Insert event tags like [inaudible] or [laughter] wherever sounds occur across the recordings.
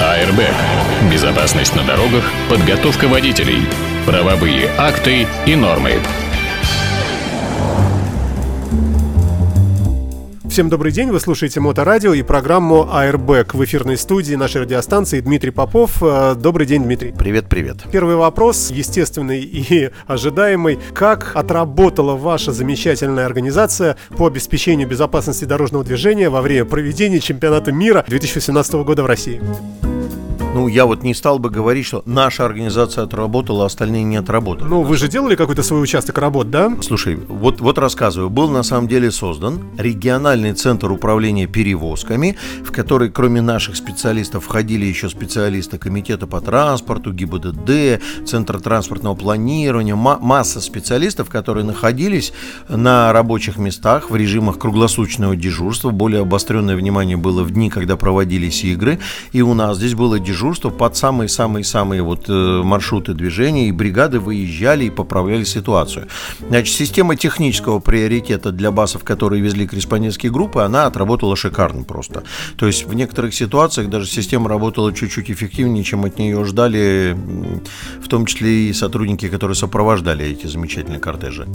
АРБ. Безопасность на дорогах, подготовка водителей, правовые акты и нормы. Всем добрый день, вы слушаете Моторадио и программу Airbag в эфирной студии нашей радиостанции Дмитрий Попов. Э, добрый день, Дмитрий. Привет, привет. Первый вопрос, естественный и [laughs] ожидаемый. Как отработала ваша замечательная организация по обеспечению безопасности дорожного движения во время проведения чемпионата мира 2018 года в России? Ну, я вот не стал бы говорить, что наша организация отработала, а остальные не отработали. Ну, вы же делали какой-то свой участок работ, да? Слушай, вот, вот рассказываю. Был на самом деле создан региональный центр управления перевозками, в который кроме наших специалистов входили еще специалисты Комитета по транспорту, ГИБДД, Центр транспортного планирования, масса специалистов, которые находились на рабочих местах в режимах круглосуточного дежурства. Более обостренное внимание было в дни, когда проводились игры. И у нас здесь было дежурство дежурство под самые-самые-самые вот э, маршруты движения, и бригады выезжали и поправляли ситуацию. Значит, система технического приоритета для басов, которые везли корреспондентские группы, она отработала шикарно просто. То есть в некоторых ситуациях даже система работала чуть-чуть эффективнее, чем от нее ждали, в том числе и сотрудники, которые сопровождали эти замечательные кортежи.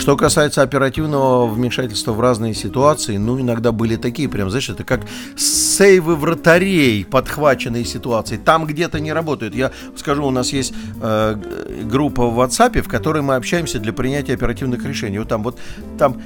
Что касается оперативного вмешательства в разные ситуации, ну, иногда были такие, прям, знаешь, это как сейвы вратарей, подхваченные ситуации. Там где-то не работают. Я скажу, у нас есть э, группа в WhatsApp, в которой мы общаемся для принятия оперативных решений. Вот там вот там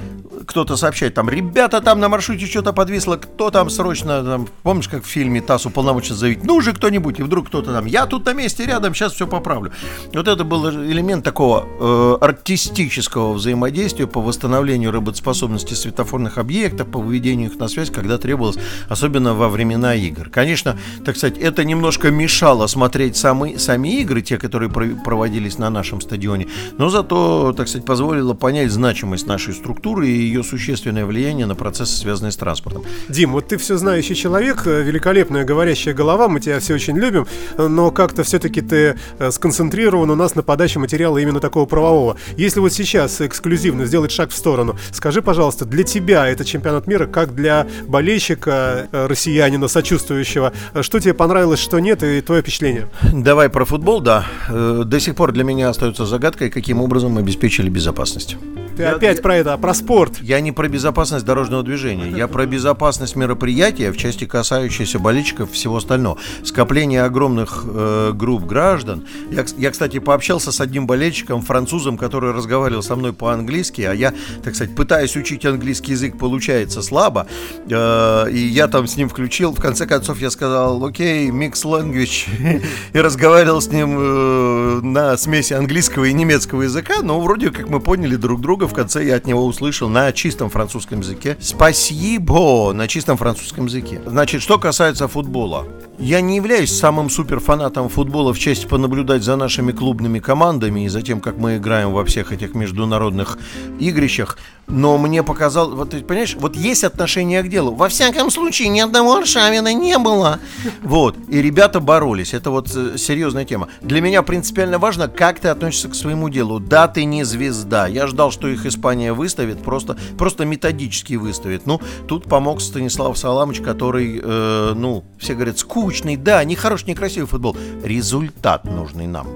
кто-то сообщает, там, ребята, там на маршруте что-то подвисло, кто там срочно, там, помнишь, как в фильме ТАСС уполномочен заявить, ну же кто-нибудь, и вдруг кто-то там, я тут на месте рядом, сейчас все поправлю. Вот это был элемент такого э, артистического взаимодействия по восстановлению работоспособности светофорных объектов, по выведению их на связь, когда требовалось, особенно во времена игр. Конечно, так сказать, это немножко мешало смотреть сами, сами игры, те, которые проводились на нашем стадионе, но зато, так сказать, позволило понять значимость нашей структуры и ее существенное влияние на процессы, связанные с транспортом. Дим, вот ты все знающий человек, э, великолепная говорящая голова, мы тебя все очень любим, но как-то все-таки ты э, сконцентрирован у нас на подаче материала именно такого правового. Если вот сейчас эксклюзивно сделать шаг в сторону, скажи, пожалуйста, для тебя это чемпионат мира, как для болельщика, э, россиянина, сочувствующего, что тебе понравилось, что нет, и твое впечатление? Давай про футбол, да. До сих пор для меня остается загадкой, каким образом мы обеспечили безопасность. Ты я, опять я, про это, про спорт. Я не про безопасность дорожного движения, я про безопасность мероприятия в части касающейся болельщиков всего остального. Скопление огромных э, групп граждан. Я, я, кстати, пообщался с одним болельщиком, французом, который разговаривал со мной по-английски, а я, так сказать, пытаюсь учить английский язык, получается слабо. Э, и я там с ним включил. В конце концов, я сказал, окей, mix language. [laughs] и разговаривал с ним э, на смеси английского и немецкого языка. Но вроде как мы поняли друг друга в конце я от него услышал на чистом французском языке «Спасибо» на чистом французском языке. Значит, что касается футбола. Я не являюсь самым суперфанатом футбола в честь понаблюдать за нашими клубными командами и за тем, как мы играем во всех этих международных игрищах. Но мне показалось, вот понимаешь, вот есть отношение к делу. Во всяком случае, ни одного Аршавина не было. Вот. И ребята боролись. Это вот э, серьезная тема. Для меня принципиально важно, как ты относишься к своему делу. Да, ты не звезда. Я ждал, что их Испания выставит, просто, просто методически выставит. Ну, тут помог Станислав Саламович, который, э, ну, все говорят, скучный, да, не хороший, не красивый футбол. Результат нужный нам.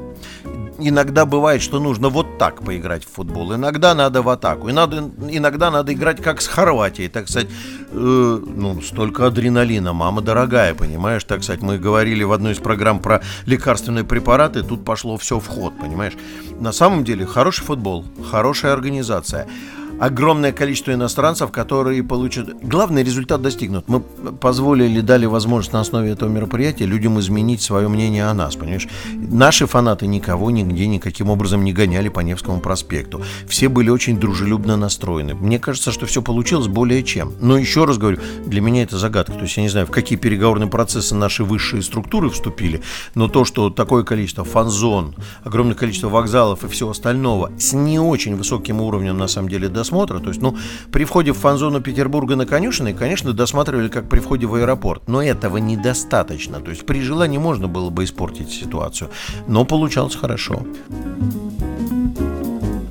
Иногда бывает, что нужно вот так поиграть в футбол, иногда надо в атаку, и надо, иногда надо играть как с Хорватией, так сказать, э, ну, столько адреналина, мама дорогая, понимаешь, так сказать, мы говорили в одной из программ про лекарственные препараты, тут пошло все в ход, понимаешь. На самом деле, хороший футбол, хорошая организация – огромное количество иностранцев, которые получат... Главный результат достигнут. Мы позволили, дали возможность на основе этого мероприятия людям изменить свое мнение о нас, понимаешь? Наши фанаты никого нигде никаким образом не гоняли по Невскому проспекту. Все были очень дружелюбно настроены. Мне кажется, что все получилось более чем. Но еще раз говорю, для меня это загадка. То есть я не знаю, в какие переговорные процессы наши высшие структуры вступили, но то, что такое количество фан-зон, огромное количество вокзалов и всего остального с не очень высоким уровнем, на самом деле, досмотра. То есть, ну, при входе в фан-зону Петербурга на Конюшиной, конечно, досматривали как при входе в аэропорт. Но этого недостаточно. То есть, при желании можно было бы испортить ситуацию. Но получалось хорошо.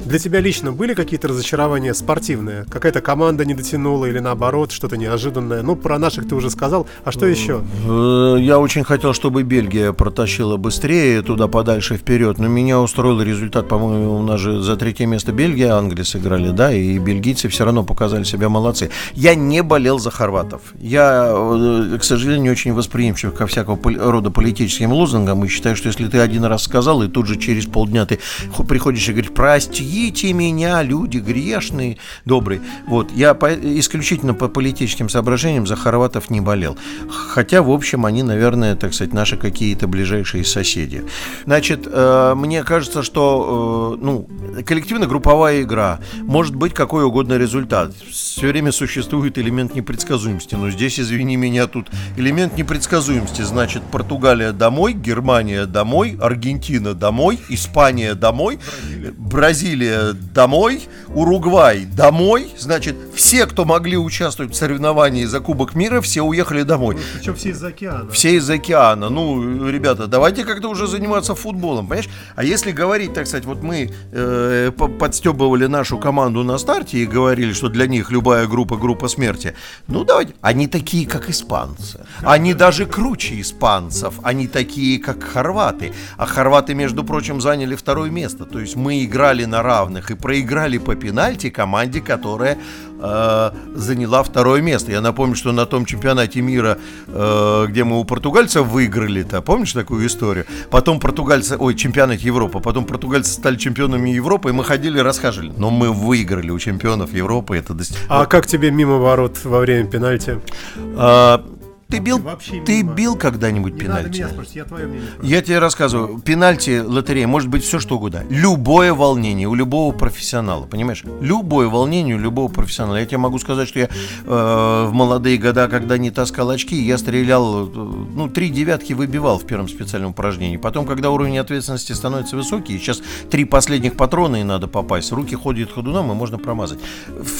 Для тебя лично были какие-то разочарования спортивные? Какая-то команда не дотянула или наоборот, что-то неожиданное? Ну, про наших ты уже сказал, а что еще? Э, я очень хотел, чтобы Бельгия протащила быстрее туда подальше вперед, но меня устроил результат, по-моему, у нас же за третье место Бельгия, Англия сыграли, да, и бельгийцы все равно показали себя молодцы. Я не болел за хорватов. Я, э, к сожалению, очень восприимчив ко всякого рода политическим лозунгам и считаю, что если ты один раз сказал, и тут же через полдня ты приходишь и говоришь, простите меня, люди грешные, добрые. Вот, я по, исключительно по политическим соображениям за хорватов не болел. Хотя, в общем, они, наверное, так сказать, наши какие-то ближайшие соседи. Значит, э, мне кажется, что э, ну, коллективно-групповая игра может быть какой угодно результат. Все время существует элемент непредсказуемости. Но здесь, извини меня, тут элемент непредсказуемости. Значит, Португалия домой, Германия домой, Аргентина домой, Испания домой, Бразилия, Бразилия домой, Уругвай домой. Значит, все, кто могли участвовать в соревновании за Кубок мира, все уехали домой. Ну, причем все из океана. Все из океана. Ну, ребята, давайте как-то уже заниматься футболом, понимаешь? А если говорить, так сказать, вот мы э, подстебывали нашу команду на старте и говорили, что для них любая группа группа смерти. Ну, давайте. Они такие, как испанцы. Они даже круче испанцев. Они такие, как хорваты. А хорваты, между прочим, заняли второе место. То есть мы играли на равных и проиграли по пенальти команде, которая э, заняла второе место. Я напомню, что на том чемпионате мира, э, где мы у португальцев выиграли-то, помнишь такую историю? Потом португальцы, ой, чемпионат Европы, потом португальцы стали чемпионами Европы, и мы ходили, расхаживали. Но мы выиграли у чемпионов Европы. Это дост... А как тебе мимо ворот во время пенальти? А, ты бил, ты бил когда-нибудь не пенальти? Надо меня спросить, я твое мнение. Я тебе рассказываю. Пенальти, лотерея, может быть все что угодно. Любое волнение у любого профессионала, понимаешь? Любое волнение у любого профессионала. Я тебе могу сказать, что я э, в молодые года, когда не таскал очки, я стрелял, ну, три девятки выбивал в первом специальном упражнении. Потом, когда уровень ответственности становится высокий, сейчас три последних патрона и надо попасть, руки ходят ходуном и можно промазать.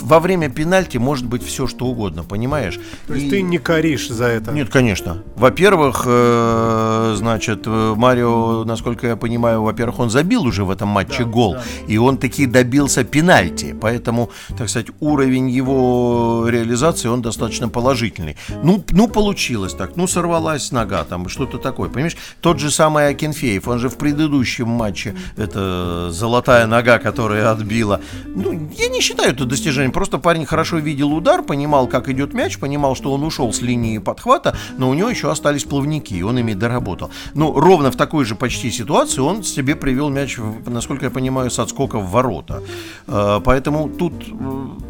Во время пенальти может быть все что угодно, понимаешь? То есть и... ты не коришь за это? Нет, конечно. Во-первых, э, значит, э, Марио, насколько я понимаю, во-первых, он забил уже в этом матче да, гол, да. и он таки добился пенальти, поэтому, так сказать, уровень его реализации, он достаточно положительный. Ну, ну получилось так, ну, сорвалась нога там, что-то такое, понимаешь? Тот же самый Акинфеев, он же в предыдущем матче, это золотая нога, которая отбила. Ну, я не считаю это достижением, просто парень хорошо видел удар, понимал, как идет мяч, понимал, что он ушел с линии подхода, захвата, но у него еще остались плавники, и он ими доработал. Ну, ровно в такой же почти ситуации он себе привел мяч, насколько я понимаю, с отскока в ворота. А, поэтому тут э,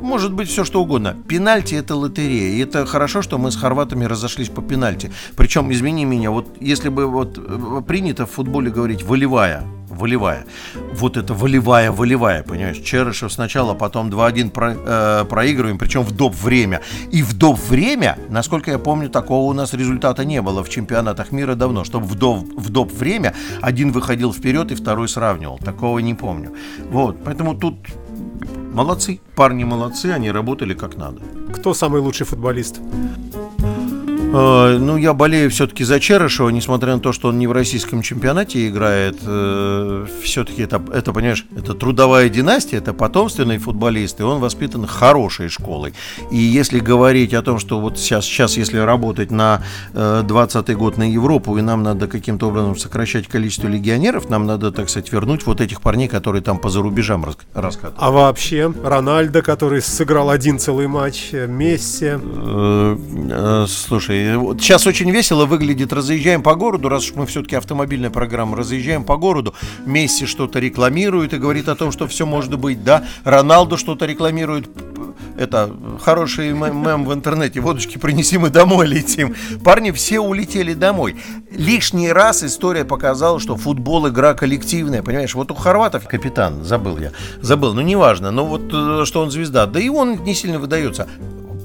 может быть все что угодно. Пенальти это лотерея. И это хорошо, что мы с хорватами разошлись по пенальти. Причем, извини меня, вот если бы вот э, принято в футболе говорить волевая, волевая. Вот это волевая, волевая, понимаешь? Черышев сначала, потом 2-1 про, э, проигрываем, причем в доп. время. И в доп. время, насколько я помню, такого у нас результата не было в чемпионатах мира давно, чтобы в доп. в доп. время один выходил вперед и второй сравнивал. Такого не помню. Вот, поэтому тут молодцы, парни молодцы, они работали как надо. Кто самый лучший футболист? Э, ну, я болею все-таки за Черышева, несмотря на то, что он не в российском чемпионате играет. Э, все-таки это, это, понимаешь, это трудовая династия, это потомственный футболист, и он воспитан хорошей школой. И если говорить о том, что вот сейчас, сейчас если работать на 20-й э, год на Европу, и нам надо каким-то образом сокращать количество легионеров, нам надо, так сказать, вернуть вот этих парней, которые там по зарубежам раскатывают. А вообще, Рональдо, который сыграл один целый матч, Месси? Слушай, вот сейчас очень весело выглядит. Разъезжаем по городу, раз уж мы все-таки автомобильная программа, разъезжаем по городу. Месси что-то рекламирует и говорит о том, что все может быть, да. Роналду что-то рекламирует. Это хороший мем в интернете. Водочки принеси, мы домой летим. Парни все улетели домой. Лишний раз история показала, что футбол игра коллективная. Понимаешь, вот у хорватов капитан, забыл я, забыл, ну неважно, но вот э, что он звезда. Да и он не сильно выдается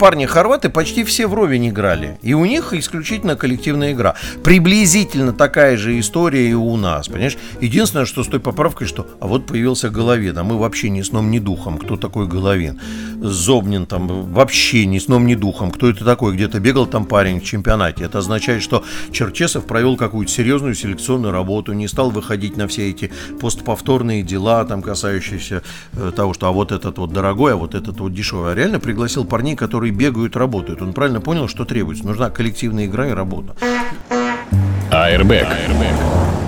парни хорваты почти все вровень играли. И у них исключительно коллективная игра. Приблизительно такая же история и у нас, понимаешь? Единственное, что с той поправкой, что а вот появился Головин, а мы вообще ни сном, ни духом. Кто такой Головин? Зобнин там вообще ни сном, ни духом. Кто это такой? Где-то бегал там парень в чемпионате. Это означает, что Черчесов провел какую-то серьезную селекционную работу, не стал выходить на все эти постповторные дела, там, касающиеся э, того, что а вот этот вот дорогой, а вот этот вот дешевый. А реально пригласил парней, которые бегают, работают. Он правильно понял, что требуется. Нужна коллективная игра и работа. Airbag.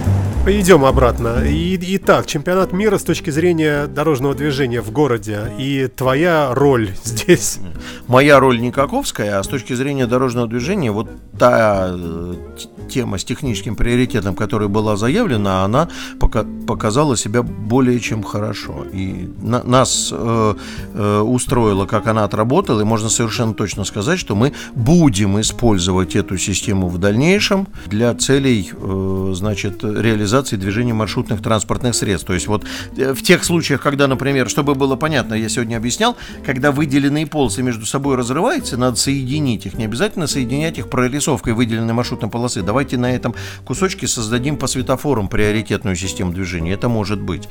Идем обратно. Итак, чемпионат мира с точки зрения дорожного движения в городе. И твоя роль [laughs] здесь? Моя роль не каковская, а с точки зрения дорожного движения, вот та э, тема с техническим приоритетом, которая была заявлена, она пока, показала себя более чем хорошо. И на, нас э, э, устроило, как она отработала, и можно совершенно точно сказать, что мы будем использовать эту систему в дальнейшем для целей, э, значит, реализации движения маршрутных транспортных средств. То есть вот э, в тех случаях, когда, например, чтобы было понятно, я сегодня объяснял, когда выделенные полосы между собой разрываются, надо соединить их, не обязательно соединять их прорисовкой выделенной маршрутной полосы. Давайте на этом кусочке создадим по светофорам приоритетную систему движения. Это может быть.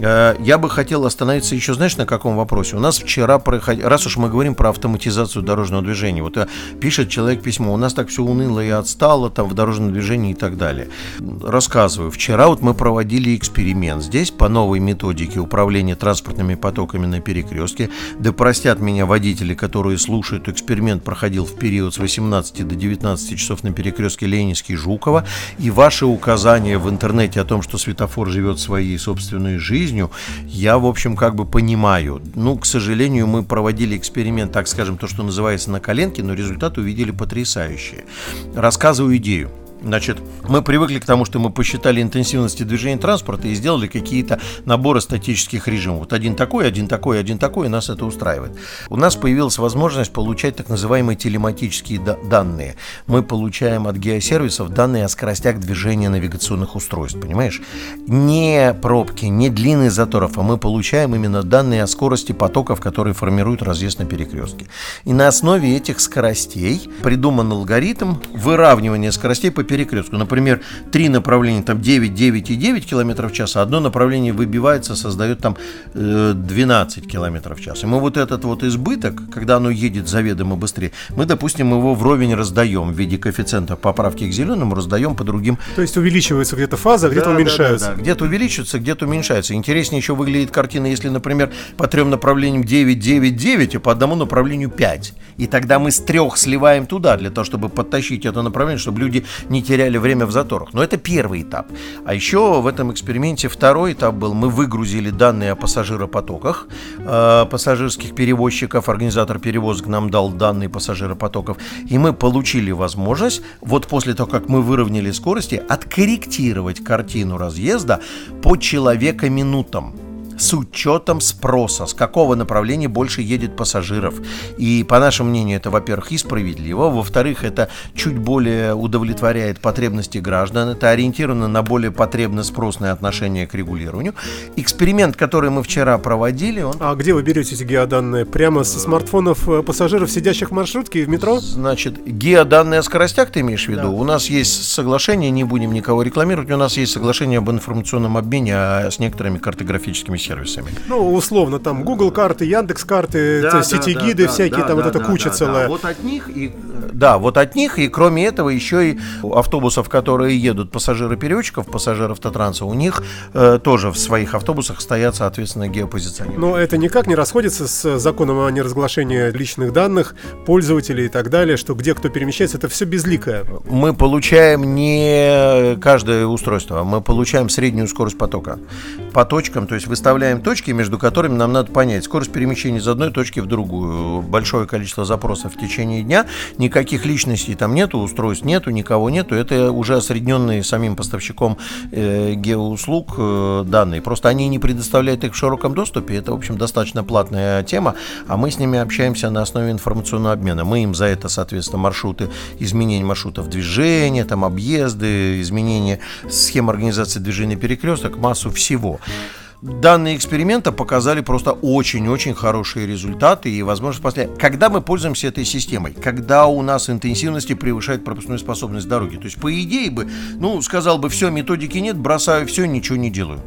Э, я бы хотел остановиться еще, знаешь, на каком вопросе? У нас вчера, проход... раз уж мы говорим про автоматизацию дорожного движения, вот э, пишет человек письмо, у нас так все уныло и отстало там в дорожном движении и так далее. Рассказываю. Вчера вот мы проводили эксперимент здесь по новой методике управления транспортными потоками на перекрестке. Да простят меня водители, которые слушают, эксперимент проходил в период с 18 до 19 часов на перекрестке Ленинский Жукова. И ваши указания в интернете о том, что светофор живет своей собственной жизнью, я, в общем, как бы понимаю. Ну, к сожалению, мы проводили эксперимент, так скажем, то, что называется на коленке, но результаты увидели потрясающие. Рассказываю идею. Значит, мы привыкли к тому, что мы посчитали интенсивности движения транспорта и сделали какие-то наборы статических режимов. Вот один такой, один такой, один такой, и нас это устраивает. У нас появилась возможность получать так называемые телематические данные. Мы получаем от геосервисов данные о скоростях движения навигационных устройств, понимаешь? Не пробки, не длины заторов, а мы получаем именно данные о скорости потоков, которые формируют разъезд на перекрестке. И на основе этих скоростей придуман алгоритм выравнивания скоростей по перекрестку. Например, три направления, там 9, 9 и 9 км в час, а одно направление выбивается, создает там 12 э, км в час. И мы вот этот вот избыток, когда оно едет заведомо быстрее, мы, допустим, его вровень раздаем в виде коэффициента поправки к зеленому, раздаем по другим. То есть увеличивается где-то фаза, где-то да, уменьшается. Да, да, да. Где-то увеличивается, где-то уменьшается. Интереснее еще выглядит картина, если, например, по трем направлениям 9, 9, 9, и по одному направлению 5. И тогда мы с трех сливаем туда, для того, чтобы подтащить это направление, чтобы люди не не теряли время в заторах. Но это первый этап. А еще в этом эксперименте второй этап был, мы выгрузили данные о пассажиропотоках, э, пассажирских перевозчиков, организатор перевозок нам дал данные пассажиропотоков, и мы получили возможность, вот после того, как мы выровняли скорости, откорректировать картину разъезда по человека минутам с учетом спроса, с какого направления больше едет пассажиров. И по нашему мнению это, во-первых, и справедливо, во-вторых, это чуть более удовлетворяет потребности граждан, это ориентировано на более потребно-спросное отношение к регулированию. Эксперимент, который мы вчера проводили, он... А где вы берете эти геоданные? Прямо со смартфонов э, пассажиров, сидящих в маршрутке в метро? Значит, геоданные о скоростях ты имеешь в виду? Да. У нас есть соглашение, не будем никого рекламировать, у нас есть соглашение об информационном обмене а с некоторыми картографическими сервисами. Ну, условно, там Google карты, Яндекс карты, да, сети да, гиды да, всякие, да, там да, вот эта куча да, целая. Да. Вот от них и да, вот от них и кроме этого еще и автобусов, которые едут пассажиры-перевозчиков, пассажиров автотранса, у них э, тоже в своих автобусах стоят, соответственно, геопозиционеры. Но это никак не расходится с законом о неразглашении личных данных пользователей и так далее, что где кто перемещается, это все безликое. Мы получаем не каждое устройство, мы получаем среднюю скорость потока по точкам, то есть выставляем точки, между которыми нам надо понять скорость перемещения из одной точки в другую. Большое количество запросов в течение дня, никаких личностей там нету, устройств нету, никого нету. Это уже осредненные самим поставщиком э, геоуслуг э, данные. Просто они не предоставляют их в широком доступе. Это, в общем, достаточно платная тема, а мы с ними общаемся на основе информационного обмена. Мы им за это, соответственно, маршруты, изменение маршрутов движения, там объезды, изменение схем организации движения перекресток, массу всего. Данные эксперимента показали просто очень-очень хорошие результаты и возможность после. Когда мы пользуемся этой системой, когда у нас интенсивности превышает пропускную способность дороги, то есть по идее бы, ну сказал бы, все, методики нет, бросаю все, ничего не делаю.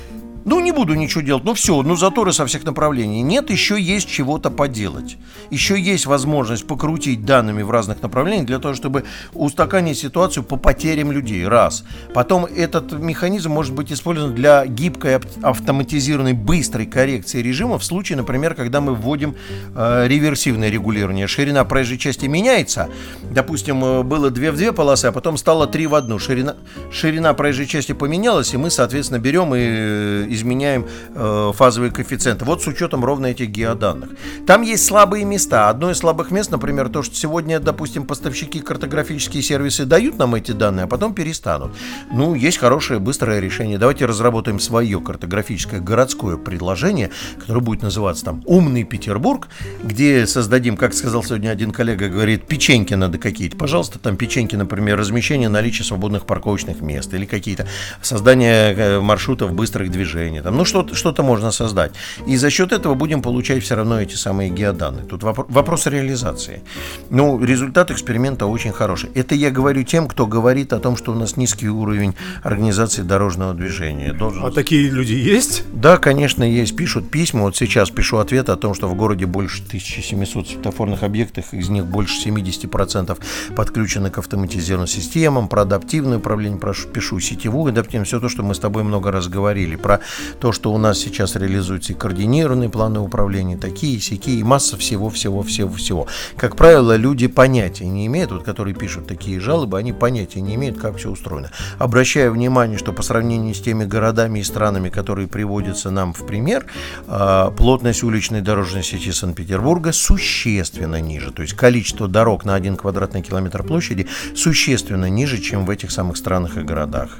Ну, не буду ничего делать. Ну, все, ну, заторы со всех направлений. Нет, еще есть чего-то поделать. Еще есть возможность покрутить данными в разных направлениях для того, чтобы устаканить ситуацию по потерям людей. Раз. Потом этот механизм может быть использован для гибкой автоматизированной быстрой коррекции режима в случае, например, когда мы вводим э, реверсивное регулирование. Ширина проезжей части меняется. Допустим, э, было две в две полосы, а потом стало три в одну. Ширина, ширина проезжей части поменялась, и мы, соответственно, берем и э, изменяем э, фазовые коэффициенты. Вот с учетом ровно этих геоданных. Там есть слабые места. Одно из слабых мест, например, то, что сегодня, допустим, поставщики картографические сервисы дают нам эти данные, а потом перестанут. Ну, есть хорошее, быстрое решение. Давайте разработаем свое картографическое городское предложение, которое будет называться там «Умный Петербург», где создадим, как сказал сегодня один коллега, говорит, печеньки надо какие-то. Пожалуйста, там печеньки, например, размещение наличия свободных парковочных мест или какие-то создание э, маршрутов быстрых движений приложение, там, ну что-то что можно создать. И за счет этого будем получать все равно эти самые геоданные. Тут вопрос, вопрос реализации. Ну, результат эксперимента очень хороший. Это я говорю тем, кто говорит о том, что у нас низкий уровень организации дорожного движения. Должен... А такие люди есть? Да, конечно, есть. Пишут письма. Вот сейчас пишу ответ о том, что в городе больше 1700 светофорных объектов, из них больше 70% подключены к автоматизированным системам, про адаптивное управление прошу, пишу, сетевую адаптивную, все то, что мы с тобой много раз говорили, про то, что у нас сейчас реализуются и координированные планы управления, такие, сякие, и масса всего-всего-всего-всего. Как правило, люди понятия не имеют, вот которые пишут такие жалобы, они понятия не имеют, как все устроено. Обращаю внимание, что по сравнению с теми городами и странами, которые приводятся нам в пример, а, плотность уличной дорожной сети Санкт-Петербурга существенно ниже. То есть количество дорог на один квадратный километр площади существенно ниже, чем в этих самых странах и городах.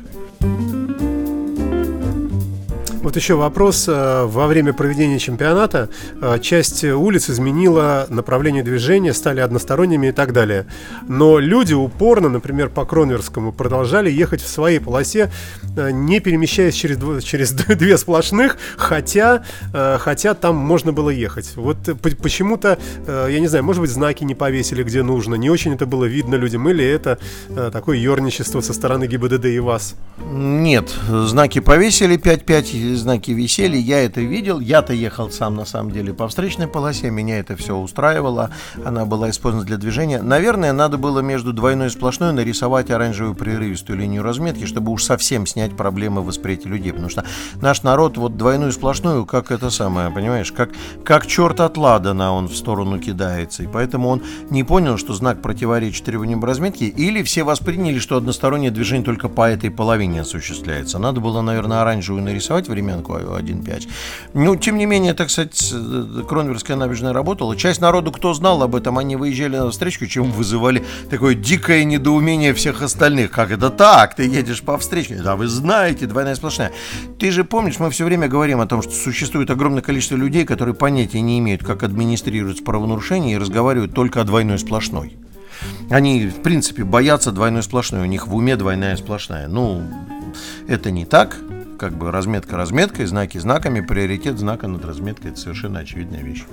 Вот еще вопрос. Э, во время проведения чемпионата э, часть улиц изменила направление движения, стали односторонними и так далее. Но люди упорно, например, по Кронверскому, продолжали ехать в своей полосе, э, не перемещаясь через, через [laughs] две сплошных, хотя, хотя там можно было ехать. Вот почему-то, я не знаю, может быть, знаки не повесили где нужно, не очень это было видно людям, или это такое ерничество со стороны ГИБДД и вас? Нет, знаки повесили 5-5 знаки висели, я это видел, я-то ехал сам на самом деле по встречной полосе, меня это все устраивало, она была использована для движения. Наверное, надо было между двойной и сплошной нарисовать оранжевую прерывистую линию разметки, чтобы уж совсем снять проблемы восприятия людей, потому что наш народ вот двойную и сплошную, как это самое, понимаешь, как, как черт от ладана он в сторону кидается, и поэтому он не понял, что знак противоречит требованиям разметки, или все восприняли, что одностороннее движение только по этой половине осуществляется. Надо было, наверное, оранжевую нарисовать временку 1.5. Ну, тем не менее, так сказать, Кронверская набережная работала. Часть народу, кто знал об этом, они выезжали на встречку, чем вызывали такое дикое недоумение всех остальных. Как это так? Ты едешь по встречке. Да, вы знаете, двойная сплошная. Ты же помнишь, мы все время говорим о том, что существует огромное количество людей, которые понятия не имеют, как администрировать правонарушения и разговаривают только о двойной сплошной. Они, в принципе, боятся двойной сплошной. У них в уме двойная сплошная. Ну, это не так как бы разметка разметкой, знаки знаками, приоритет знака над разметкой – это совершенно очевидная вещь.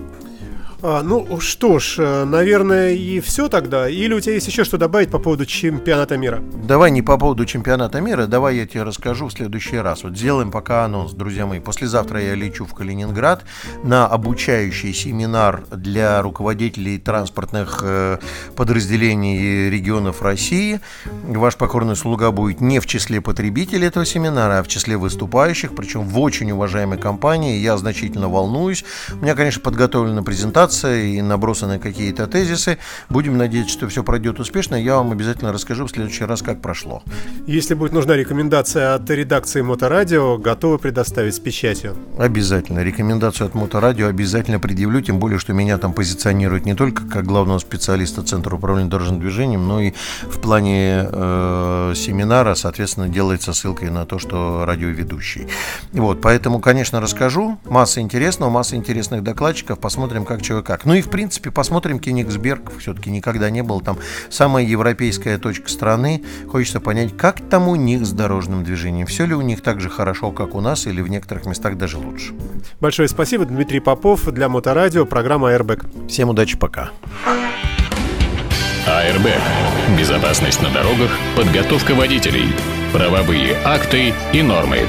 А, ну что ж, э, наверное, и все тогда. Или у тебя есть еще что добавить по поводу чемпионата мира? Давай не по поводу чемпионата мира, давай я тебе расскажу в следующий раз. Вот сделаем пока анонс, друзья мои. Послезавтра я лечу в Калининград на обучающий семинар для руководителей транспортных э, подразделений регионов России. Ваш покорный слуга будет не в числе потребителей этого семинара, а в числе выступающих, причем в очень уважаемой компании. Я значительно волнуюсь. У меня, конечно, подготовлена презентация презентация и набросаны какие-то тезисы. Будем надеяться, что все пройдет успешно. Я вам обязательно расскажу в следующий раз, как прошло. Если будет нужна рекомендация от редакции Моторадио, готовы предоставить с печатью? Обязательно. Рекомендацию от Моторадио обязательно предъявлю, тем более, что меня там позиционируют не только как главного специалиста Центра управления дорожным движением, но и в плане э, семинара, соответственно, делается ссылкой на то, что радиоведущий. Вот, поэтому, конечно, расскажу. Масса интересного, масса интересных докладчиков. Посмотрим, как человек как. Ну и, в принципе, посмотрим Кенигсберг. Все-таки никогда не был там самая европейская точка страны. Хочется понять, как там у них с дорожным движением. Все ли у них так же хорошо, как у нас, или в некоторых местах даже лучше. Большое спасибо, Дмитрий Попов. Для Моторадио, программа Airbag. Всем удачи, пока. Airbag. Безопасность на дорогах, подготовка водителей, правовые акты и нормы.